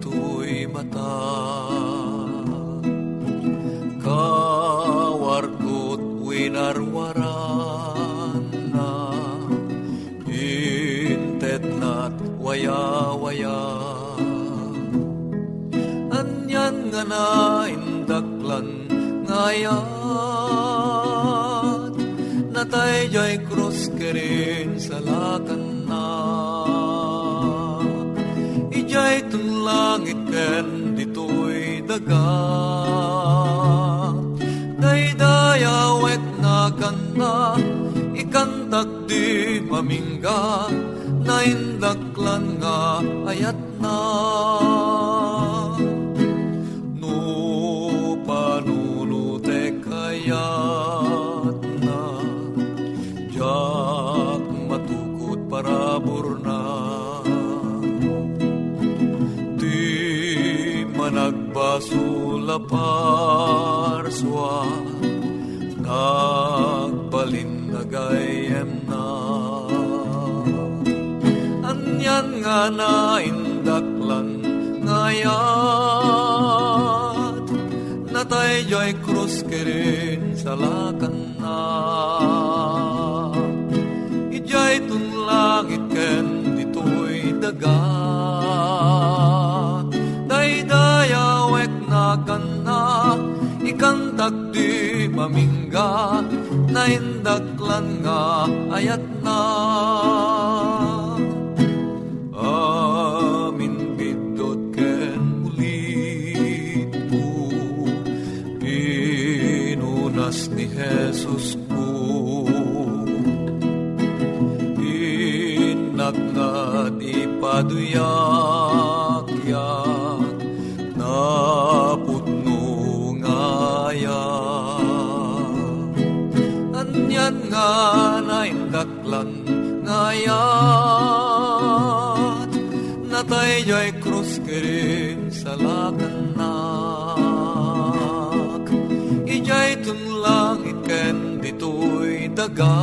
tuy mata kawarkot winarwaran na intet nat waya-waya. Anyan nga na indaklan ngayat natay jay krus kerin sa lakan na ijay tun langit ken ditoy daga. Daydayawet na kanta ikantak di mamingga. Na indaklan nga ayat na nagbalin nagayem na anyan nga na indaklan ngayat natay joy krus kerin sa lakan na. Ijay tun ikantak di mamingga na indaklan nga ayat na. Amin bidot ken ulit po pinunas ni Jesus ko inak nga di paduyak anyan nga naindaklan ngayat. Natay jay krus kerin sa lakanak ijay tun langit ken ditoy daga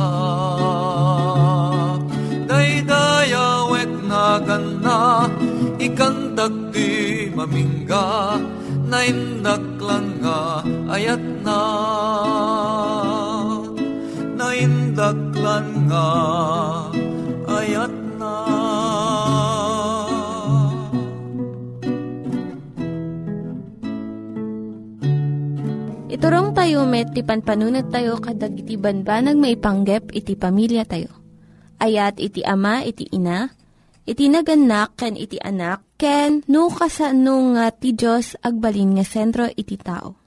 daydayawek na ganda ikantak di mamingga. Naindaklan nga nga ayat na Iturong tayo met, ti panpanunat tayo kadag iti banbanag maipanggep iti pamilya tayo. Ayat iti ama, iti ina, iti naganak, ken iti anak, ken no, kasano nga ti Diyos agbalin nga sentro iti tao.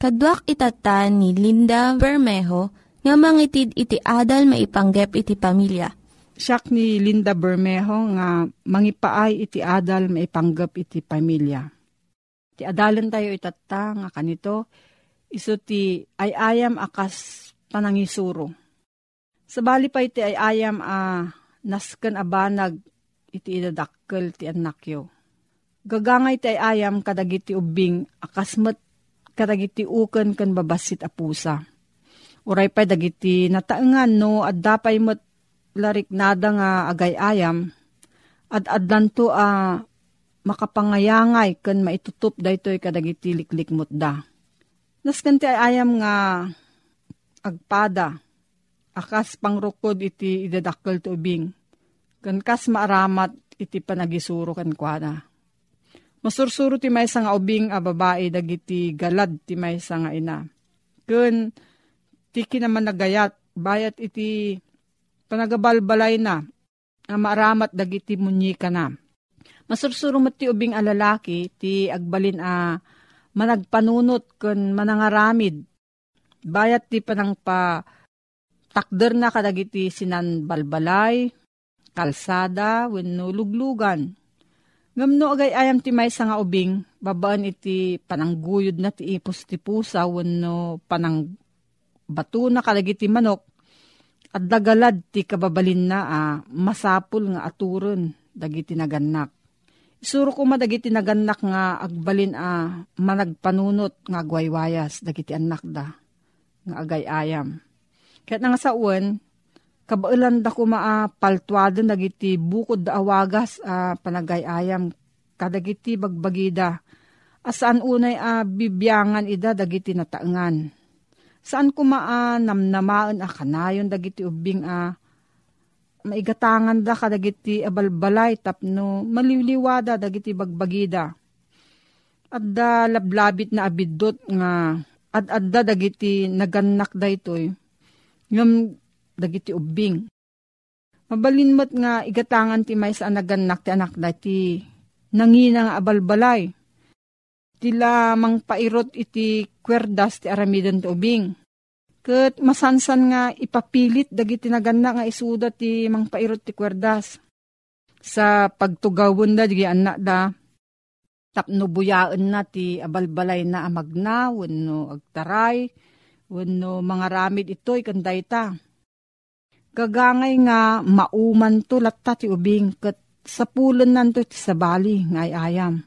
Kaduak itatan ni Linda Bermejo nga mangitid iti adal maipanggep iti pamilya. Siyak ni Linda Bermejo nga mangipaay iti adal maipanggep iti pamilya. Ti adalan tayo itata nga kanito, iso ti ayayam akas panangisuro. Sabali pa iti ayayam a nasken abanag iti idadakkel ti anakyo. Gagangay ti ayayam kadagiti ubing akasmet kadagiti uken ken babasit a pusa. Uray pa dagiti nataengan no at dapay met larik nada nga agay-ayam at adlanto a makapangayangay ken maitutup daytoy kadagiti liklikmot da. Nasken ti ayam nga agpada akas pangrukod iti idadakkel ti ubing. Ken kas maaramat iti panagisuro ken kuana. Masursuro ti maysa nga ubing a babae dagiti galad ti maysa nga ina. Ken ti kinaman nagayat bayat iti panagabalbalay na nga maaramat dagiti munyika na. Masursuro met ti ubing a lalaki ti agbalin a managpanunot ken manangaramid bayat ti panang pa takder na kadagiti sinan balbalay, kalsada, wenno luglugan. Ngamno agay ayam ti may nga ubing, babaan iti panangguyod na ti ipos ti pusa, wenno panang bato na kadagiti manok, at dagalad ti kababalin na ah, masapul nga aturon dagiti naganak. Isuro ko madagiti naganak nga agbalin a ah, managpanunot nga agwaywayas dagiti anak da nga agay ayam. Kaya nga sa uwan, kabailan da ko maa paltuado nagiti bukod da awagas a uh, panagayayam kadagiti bagbagida. Asaan unay a uh, bibyangan ida dagiti nataengan. Saan ko maa namnamaan a kanayon dagiti ubing a uh, maigatangan da kadagiti abalbalay tapno maliliwada dagiti bagbagida. At da lablabit na abidot nga at adda dagiti naganak da itoy ngam dagiti ubing. Mabalinmat nga igatangan ti may sa naganak ti anak dati nangina nga abalbalay. Tila mang pairot iti kwerdas ti aramidan ti ubing. Kat masansan nga ipapilit dagiti naganak nga isuda ti mang pairot ti kwerdas. Sa pagtugawon da, di anak da, tapno buyaan na ti abalbalay na amagna, wano agtaray, Wano mga ramid ito'y kanday ta. Gagangay nga mauman to latta ti ubing kat sa nanto ti sabali ngay ayam.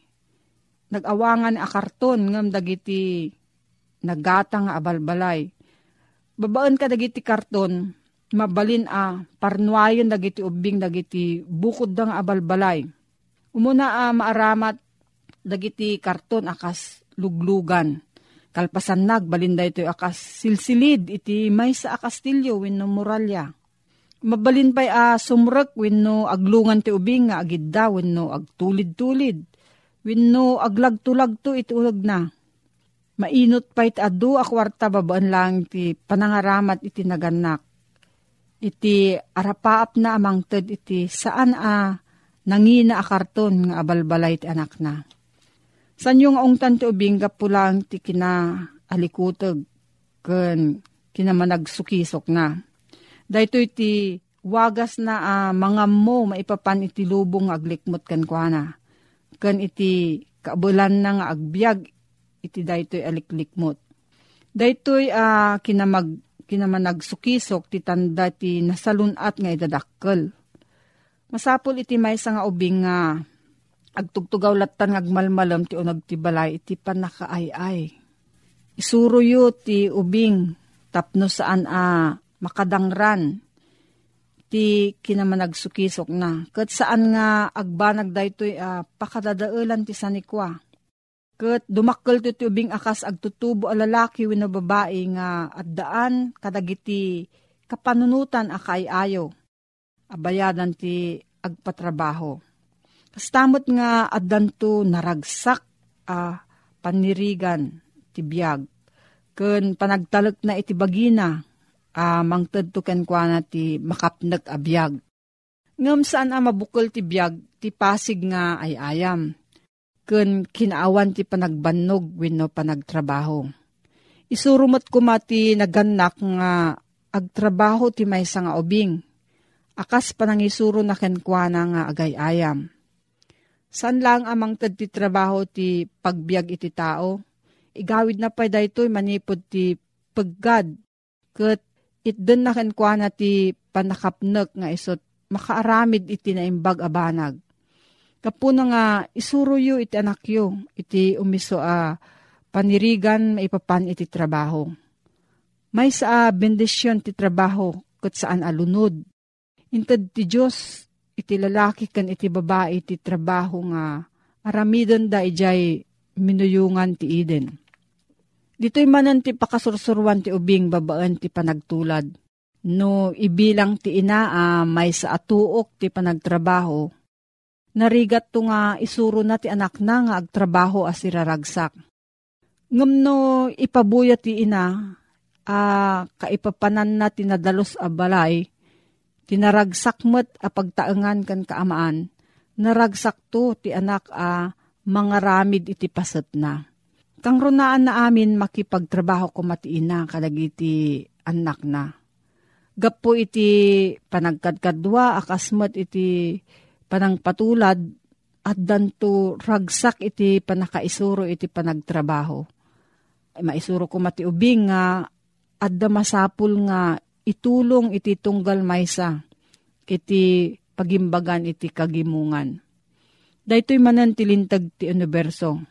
nagawangan a karton ngam dagiti nagata nga abalbalay. Babaan ka dagiti karton, mabalin a parnuayon dagiti ubing dagiti bukod da nga abalbalay. Umuna a maaramat dagiti karton akas luglugan Kalpasan nag, balinda ito akas silsilid, iti may sa akastilyo wenno muralya. Mabalin pa'y a sumrek wenno aglungan ti ubing nga agidda wenno agtulid-tulid. Wenno aglag-tulagto iti ulag na. Mainot pa iti adu akwarta babaan lang ti panangaramat iti naganak. Iti arapaap na amang ted iti saan a nangina a karton nga abalbalay ti anak na San yung aong tanto ubing pulang ti kina alikutog ken kinamanagsukisok na. Dahito iti wagas na uh, mga mo maipapan iti lubong aglikmot kan kwa na. Ken iti kabulan na nga agbyag iti daytoy aliklikmot. Daytoy uh, kinamag kinamanagsukisok ti tanda ti nasalunat nga idadakkel. Masapol iti may nga ubing nga agtugtugaw latan ngagmalmalam ti unag ti balay iti panakaayay. Isuro ti ubing tapno saan a makadangran ti kinamanagsukisok na. Kat saan nga agbanag daytoy uh, pakadadaulan ti sanikwa. Kat dumakkel ti ubing akas agtutubo a lalaki wino babae nga addaan kadagiti kapanunutan akay ayo. Abayadan ti agpatrabaho. Kastamot nga addanto naragsak a uh, panirigan ti biyag. Kun panagtalek na iti bagina uh, mangted to ken kwa ti makapnag abiyag. Ngam saan a mabukol ti biyag, ti pasig nga ay ayam. Kun kinaawan ti panagbannog wenno panagtrabaho. Isurumot ko mati naganak nga agtrabaho ti maysa nga ubing. Akas panangisuro na kenkwana nga agay ayam. San lang amang tad ti trabaho ti pagbiag iti tao? Igawid na pa daytoy manipod ti paggad. Kat itden na kenkwa na ti panakapnek nga isot makaaramid iti naimbag abanag. Kapuno nga isuro yu iti anak yu, iti umiso a panirigan maipapan iti trabaho. May sa bendisyon ti trabaho kat saan alunod. Intad ti Diyos iti lalaki kan iti babae iti trabaho nga aramidon da ijay minuyungan ti Eden. Dito'y manan ti pakasursurwan ti ubing babaan ti panagtulad. No ibilang ti ina uh, may sa atuok ti panagtrabaho. Narigat to nga isuro na ti anak na nga agtrabaho as iraragsak. Ngam no ipabuya ti ina, uh, kaipapanan na tinadalos a balay, tinaragsak met a pagtaengan kan kaamaan, naragsak to ti anak a uh, mga ramid iti paset na Kang runaan na amin makipagtrabaho ko matiina kadagiti anak na. Gapo iti panagkadkadwa akasmat iti panangpatulad at danto ragsak iti panakaisuro iti panagtrabaho. Maisuro ko mati ubing nga adda masapul nga itulong iti tunggal maysa iti pagimbagan iti kagimungan. Daytoy manan tilintag ti universo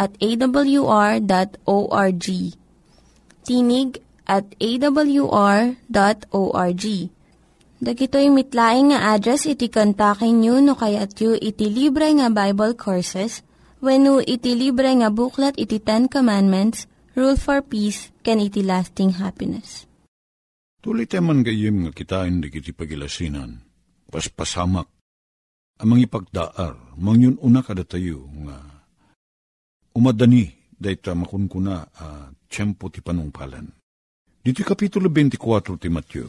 at awr.org. Tinig at awr.org. Dagitoy mitlaing nga address iti kontakin nyo no kayat yu iti libre nga Bible Courses when no iti libre nga buklat iti Ten Commandments, Rule for Peace, can iti lasting happiness. Tuloy teman gayim nga kitain di kiti pagilasinan, paspasamak, amang ipagdaar, mangyun una kada tayo nga umadani dayta makunkuna a uh, tiyempo ti panungpalan. Dito kapitulo 24 ti Matthew,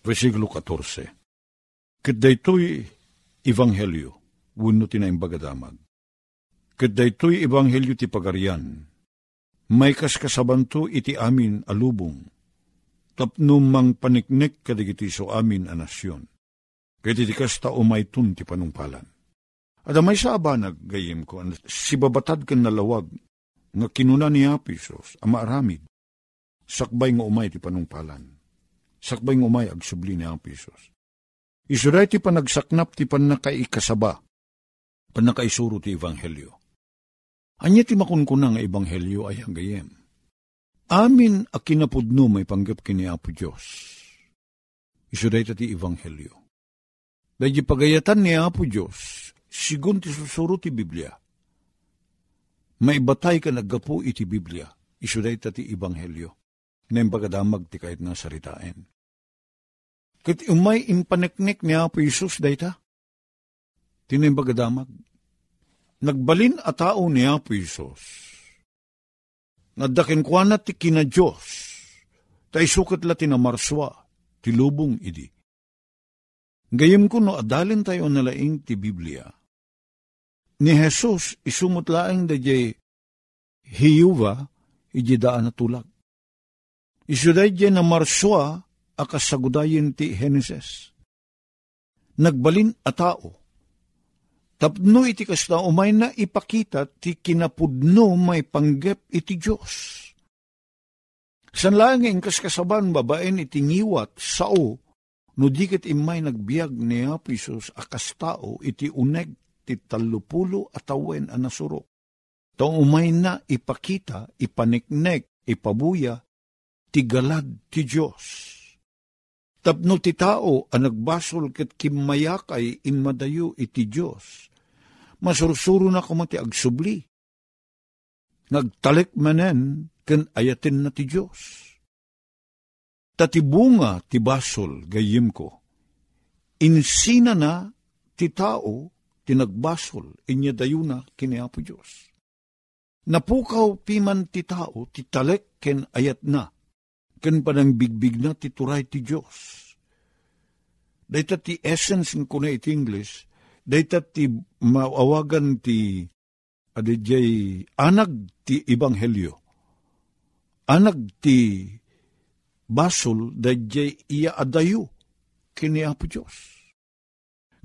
versikulo 14. Kat daytoy ebanghelyo, wano ti naimbagadamag. Kat daytoy ebanghelyo ti pagarian, may kaskasabanto iti amin alubong, tapno mang paniknek kadigiti so amin a nasyon. Kaya ti kasta umaytun ti panungpalan Adamay sa abanag, gayim ko, si babatad kan nalawag, nga kinuna ni Apisos, ama aramid, sakbay nga umay ti panungpalan. Sakbay nga umay agsubli ni Apisos. Isuray ti panagsaknap ti panakaikasaba, panakaisuro ti Ebanghelyo. Anya ti makunkuna nga Ebanghelyo ay hanggayem. amin a kinapudno may panggap kini Apo Diyos. Iso day ti Ebanghelyo. Dahil pagayatan ni Apo Diyos, sigun ti susuro ti Biblia. Maibatay ka naggapo iti Biblia. Iso day ti Ebanghelyo. Na pagadamag ti kahit nga saritain. Kat umay impaneknek ni Apo Isus dayta. Tinoy pagadamag. Nagbalin a tao ni Apo Isus Nadakin kwa na ti kina Diyos, ta isukat la tinamarswa, ti lubong idi. Gayem ko no adalin tayo nalaing ti Biblia. Ni Jesus isumot laeng da jay hiyuva, iji daan na tulag. Isuday jay na marswa, akasagudayin ti Genesis. Nagbalin a tao, Tapno iti kasna umay na ipakita ti kinapudno may panggep iti Diyos. San langing kaskasaban babaen iti ngiwat sao no dikit imay nagbiag ni Apisos akas tao iti uneg ti talupulo atawen a nasuro. Tao umay na ipakita, ipaniknek, ipabuya, ti galad ti Diyos. Tapno ti tao ang nagbasol ket kimayakay inmadayo iti Diyos masursuro na kumati agsubli. Nagtalik manen ken ayatin na ti Diyos. Tatibunga ti basol gayim ko. Insina na ti tao tinagbasol inya dayuna kini Apo Diyos. Napukaw piman ti tao ti talek ken ayat na ken panang bigbig na ti turay ti Diyos. Dahita ti essence ko na iti English, dayta ti maawagan ti adijay anag ti ebanghelyo. Anag ti basol dayjay iya adayo kini Apo Diyos.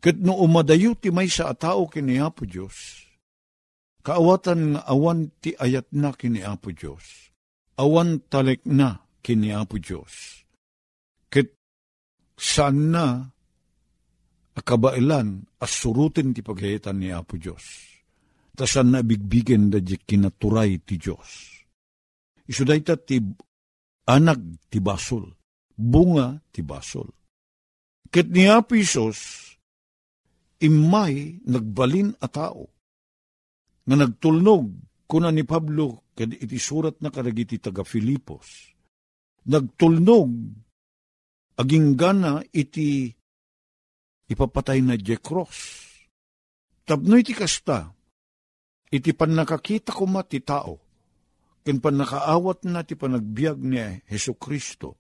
Kat no umadayo ti may sa atao kini Apo Diyos, kaawatan nga awan ti ayat na kini Apo Diyos, awan talek na kini Apo Diyos. Kat saan na akabailan asurutin ti pagayatan ni Apo Diyos. Tasan na bigbigen da di kinaturay ti Diyos. Isuday ta ti anag ti basol, bunga ti basol. Ket ni Apo Isos, imay nagbalin a tao, nga nagtulnog kuna ni Pablo kad iti surat na karagiti taga Filipos. Nagtulnog aging gana iti ipapatay na je cross. Tapno iti kasta, iti pan nakakita ko ti tao, ken pan nakaawat na ti panagbiag ni Heso Kristo,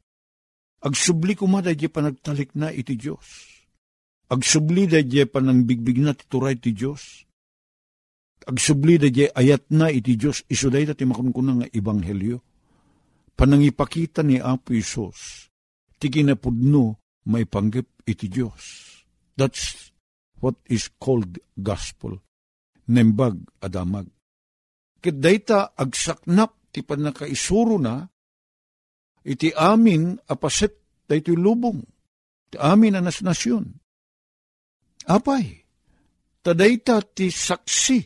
agsubli ko da di panagtalik na iti Diyos. Agsubli da di panangbigbig na ti turay ti Diyos. Agsubli da di ayat na iti Diyos, isuday da ti makunkunang nga ibanghelyo. Panangipakita ni Apo Isos, ti kinapudno may panggip iti Diyos That's what is called gospel. Nembag adamag. Ket dayta agsaknap ti panakaisuro na, iti amin apaset daytoy lubong. Ti amin anas nasyon. Apay, tadayta ti saksi,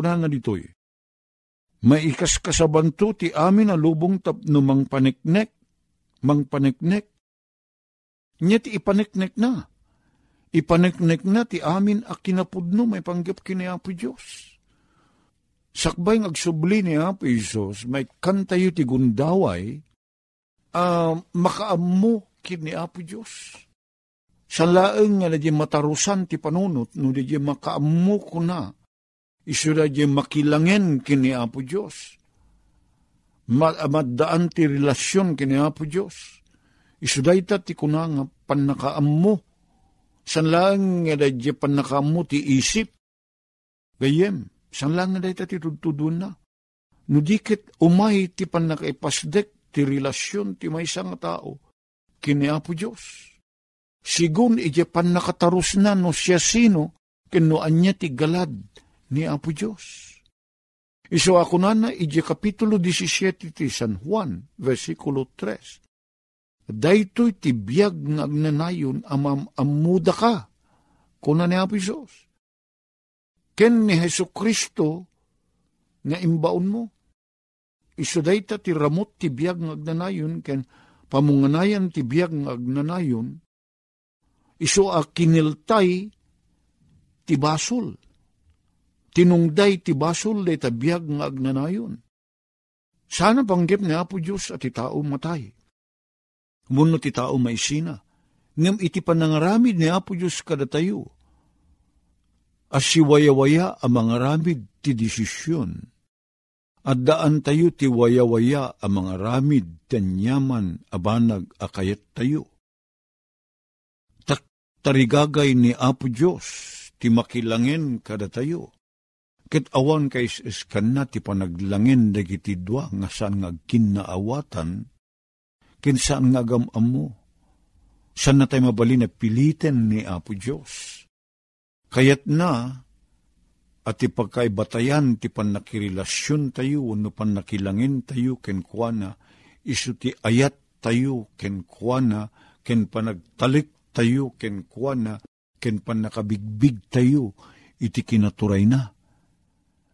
una na ditoy. Maikas kasabanto ti amin a lubong tapno mang paniknek, mang paniknek. Nya ti ipaniknek na Ipaneknek na ti amin a kinapudno may panggap kini Apo Diyos. Sakbay ng agsubli ni Apo Isos, may kantayo ti gundaway, uh, makaammo kini Apo Diyos. Sa laeng nga na di matarusan ti panunot, no di makaammo ko na, iso di makilangen kini Apo Diyos. Maddaan ti relasyon kini Apo Diyos. Iso da ti kunanga panakaammo San lang nga da pan nakamu ti isip. Gayem, san lang nga da ti tududun na. Nudikit umay ti pan nakaipasdek ti relasyon ti may isang tao. Kini Apo Diyos. Sigun ije pan nakatarus na no siya sino kinuan niya ti galad ni Apo Diyos. Iso ako na na ije kapitulo 17 ti San Juan, versikulo 3 Daytoy ti biyag nga agnanayon amam amuda ka, kuna ni Apo Isos. Ken ni Heso Kristo nga imbaon mo. iso dayta ti ramot ti biyag ng agnanayon, ken pamunganayan ti biyag ng agnanayon, iso a kiniltay ti basol. Tinungday ti basol day ta biyag ng agnanayon. Sana panggip ni Apo Diyos at ti tao matay. Muno ti tao may sina. Ngam iti panangaramid ni Apo Diyos kada tayo. As siwaya-waya ang mga ramid ti desisyon at daan tayo ti waya-waya a mga ramid tanyaman abanag akayat tayo. Tarigagay ni Apo Diyos ti makilangin kada tayo. Ket awan kay iskan na ti panaglangin dagiti dua nga saan nga kinaawatan, kin saan nga gamam mo. Saan na tayo mabali na pilitin ni Apo Diyos. Kayat na, at ti pagkaibatayan ti panakirelasyon tayo, no panakilangin tayo ken kuana, isu ti ayat tayo ken kuana, ken panagtalik tayo ken kuana, ken panakabigbig tayo, iti kinaturay na.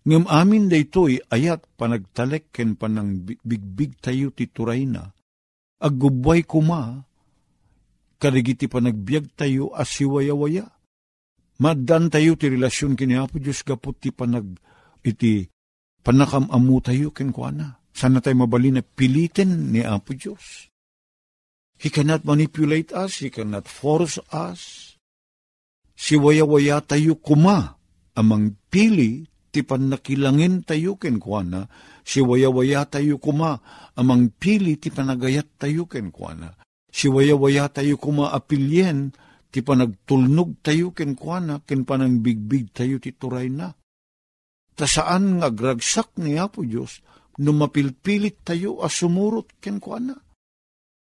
Ngam amin daytoy ayat panagtalek ken panang bigbig tayo ti turay na, aggubway kuma, karigiti panagbiag tayo asiwaya-waya Maddan tayo ti relasyon kini Apo Diyos kaput ti panag iti panakamamu tayo ken kuana. Sana tayo mabali na pilitin ni Apo Diyos. He cannot manipulate us, He cannot force us. Si waya-waya tayo kuma, amang pili, ti panakilangin tayo ken kuana, si waya-waya tayo kuma, amang pili, ti panagayat tayo ken kuana. Si waya-waya tayo kuma apilyen, ti panagtulnog tayo ken kuana, ken panang bigbig tayo ti turay na. Ta saan nga gragsak ni Apo Diyos, numapilpilit tayo as sumurot ken kuana.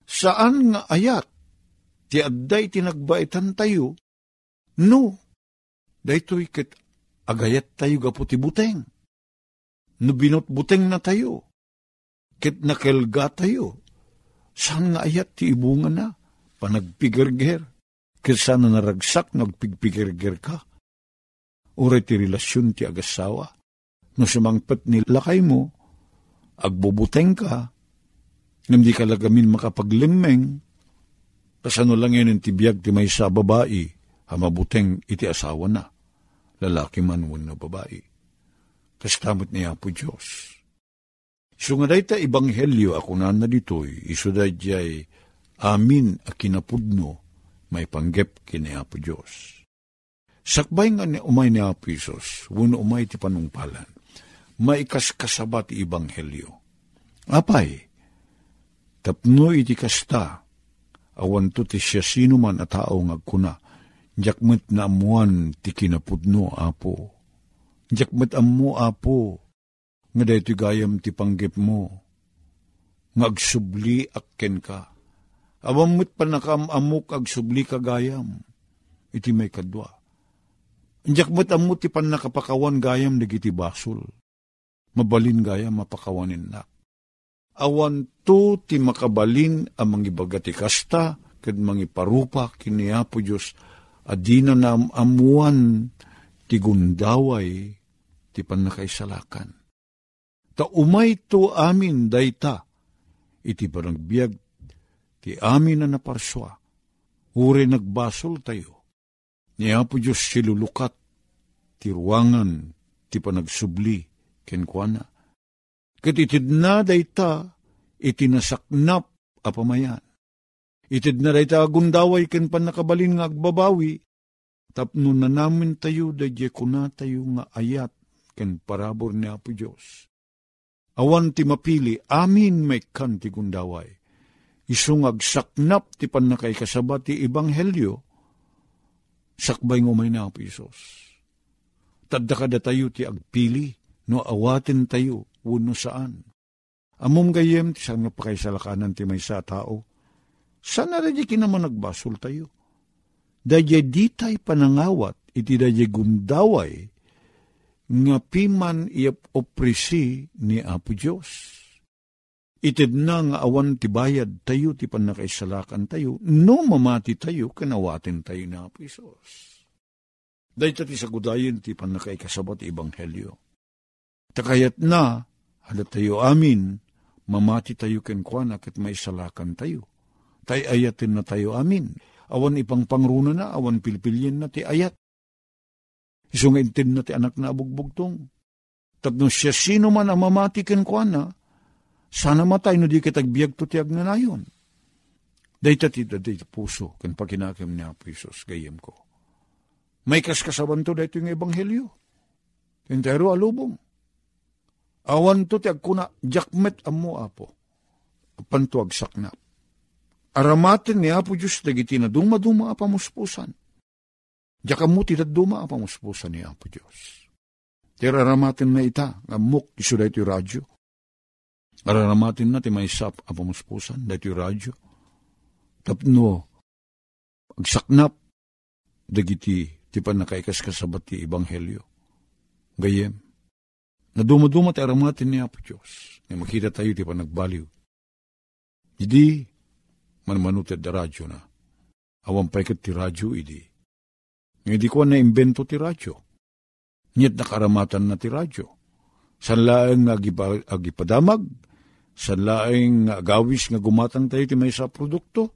Saan nga ayat, ti adday tinagbaitan tayo, no, daytoy ket agayat tayo gapo ti buteng. No binot buteng na tayo, ket nakelga tayo, saan nga ayat ti ibunga na, panagpigerger, Kesa na naragsak nagpigpigirgir ka. Ure ti relasyon ti agasawa. No sumangpet ni lakay mo, agbubuteng ka, hindi ka lagamin makapaglimeng, kasano lang yan ti biyag ti may sa babae, hamabuteng iti asawa na, lalaki man na babae. Kastamot niya po Diyos. So nga dayta ibanghelyo ako na na ditoy, iso jay amin a kinapudno, may panggep kini Apo Diyos. Sakbay nga ni umay ni Apo Isos, wano umay ti panungpalan, maikas kasabat ibanghelyo. Apay, tapno iti kasta, awan to ti siya sino man at tao ngagkuna, jakmet na amuan ti kinapudno, Apo. Jakmet amu, Apo, nga dahito gayam ti panggep mo, ngagsubli akken ka Awamot pa nakamamok ag subli kagayam. Iti may kadwa. Injak mo't amot ti pan nakapakawan gayam nagiti basol. Mabalin gayam mapakawanin na. Awan to ti makabalin ang mangibagati kasta, kad mangiparupa kiniapo Diyos, adina na amuan ti gundaway ti panakaisalakan. Ta umay to amin dayta, iti panagbiag ti amin na naparswa, uri nagbasol tayo. Ni Apo Diyos silulukat, ti ruangan, ti panagsubli, kenkwana. Katitid na dayta, itinasaknap apamayan. Itid na dayta agundaway ken panakabalin nga agbabawi, tapno na namin tayo dadye kuna tayo nga ayat ken parabor ni Apo Diyos. Awan ti mapili, amin may kan ti gundaway isungag saknap ti panakay kasabat ti ibanghelyo, sakbay ngumay na ang pisos. Tadda kada tayo ti agpili, no awatin tayo, uno saan. Amom gayem, ti saan nga pakaisalakanan ti may sa tao, sana radya kinaman nagbasol tayo. Dadya di tay panangawat, iti dadya gundaway, nga piman iap oprisi ni Apo Diyos Itid na nga awan ti bayad tayo ti panakaisalakan tayo, no mamati tayo, kanawatin tayo na Apisos. Dahil ti sagudayin ti panakaikasabat ibanghelyo. Takayat na, halat tayo amin, mamati tayo kenkwana ket may salakan tayo. Tay ayatin na tayo amin. Awan ipang pangruna na, awan pilpilyin na ti ayat. Isungaintin na ti anak na abugbugtong. Tapno siya sino man ang mamati kenkwana, sana matay no di kitagbiag to ti agnanayon. Dayta ti daday puso, ken pakinakim ni Apo Isos, gayem ko. May kaskasaban to dayto yung ebanghelyo. Entero alubong. Awan to ti agkuna, jakmet amo apo. Pantuag saknap. Aramatin ni Apo Diyos dagiti na duma-duma apamuspusan. Diyaka mo ti duma apamuspusan ni Apo Diyos. Tira aramatin na ita, ngamuk iso dahito yung radyo. Araramatin na ti may sap apamuspusan, dahito yung radyo. Tapno, agsaknap, dagiti ti panakaikas kasabat ti Ebanghelyo. Gayem, na dumaduma ti aramatin ni Apo Diyos, na makita tayo ti panagbaliw. Idi, manmanuted da radyo na. Awan pa ti radyo, idi. Hindi ko na imbento ti radyo. Nyet nakaramatan na ti radyo. San laeng agipa, agipadamag, san laeng agawis nga gumatang tayo ti may sa produkto,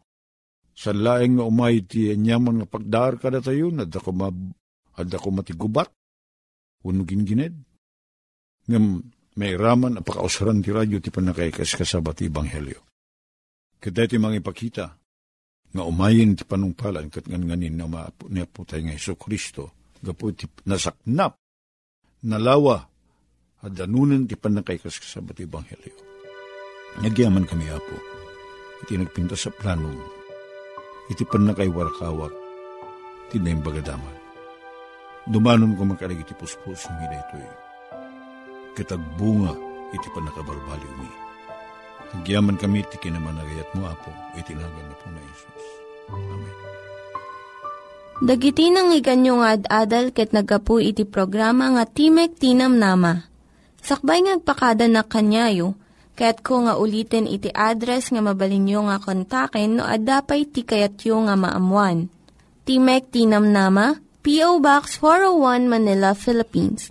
sa laeng nga umay ti nyaman nga pagdar kada tayo, ma, adda ko matigubat, unugin gined. Ngam may raman apakausaran ti radyo ti panakaikas kasabat ti Ebanghelyo. Kada ti mga ipakita, nga umayin ti panungpalan kat nganin na maapo niya po tayo nga Iso Kristo, gapo ti nasaknap, nalawa, at danunan ti panakaikas kasabat ti Ebanghelyo. Nagyaman kami apo, iti nagpinta sa planong iti pan na kay warakawak, tinayang bagadaman. Dumanon ko makalig iti puspos ng ito eh. Kitagbunga iti pan nakabarbaliw mi. Nagyaman kami iti kinamanagayat mo apo, iti nagan na po na Isus. Amen. Dagiti nang iganyo nga ad-adal ket nagapu iti programa nga Timek Tinam Nama. Sakbay ngagpakada na kanyayo, Kaya't ko nga ulitin iti address nga mabalinyo nga kontaken no ad-dapay tikayatyo nga maamuan. Timek Tinam Nama, P.O. Box 401 Manila, Philippines.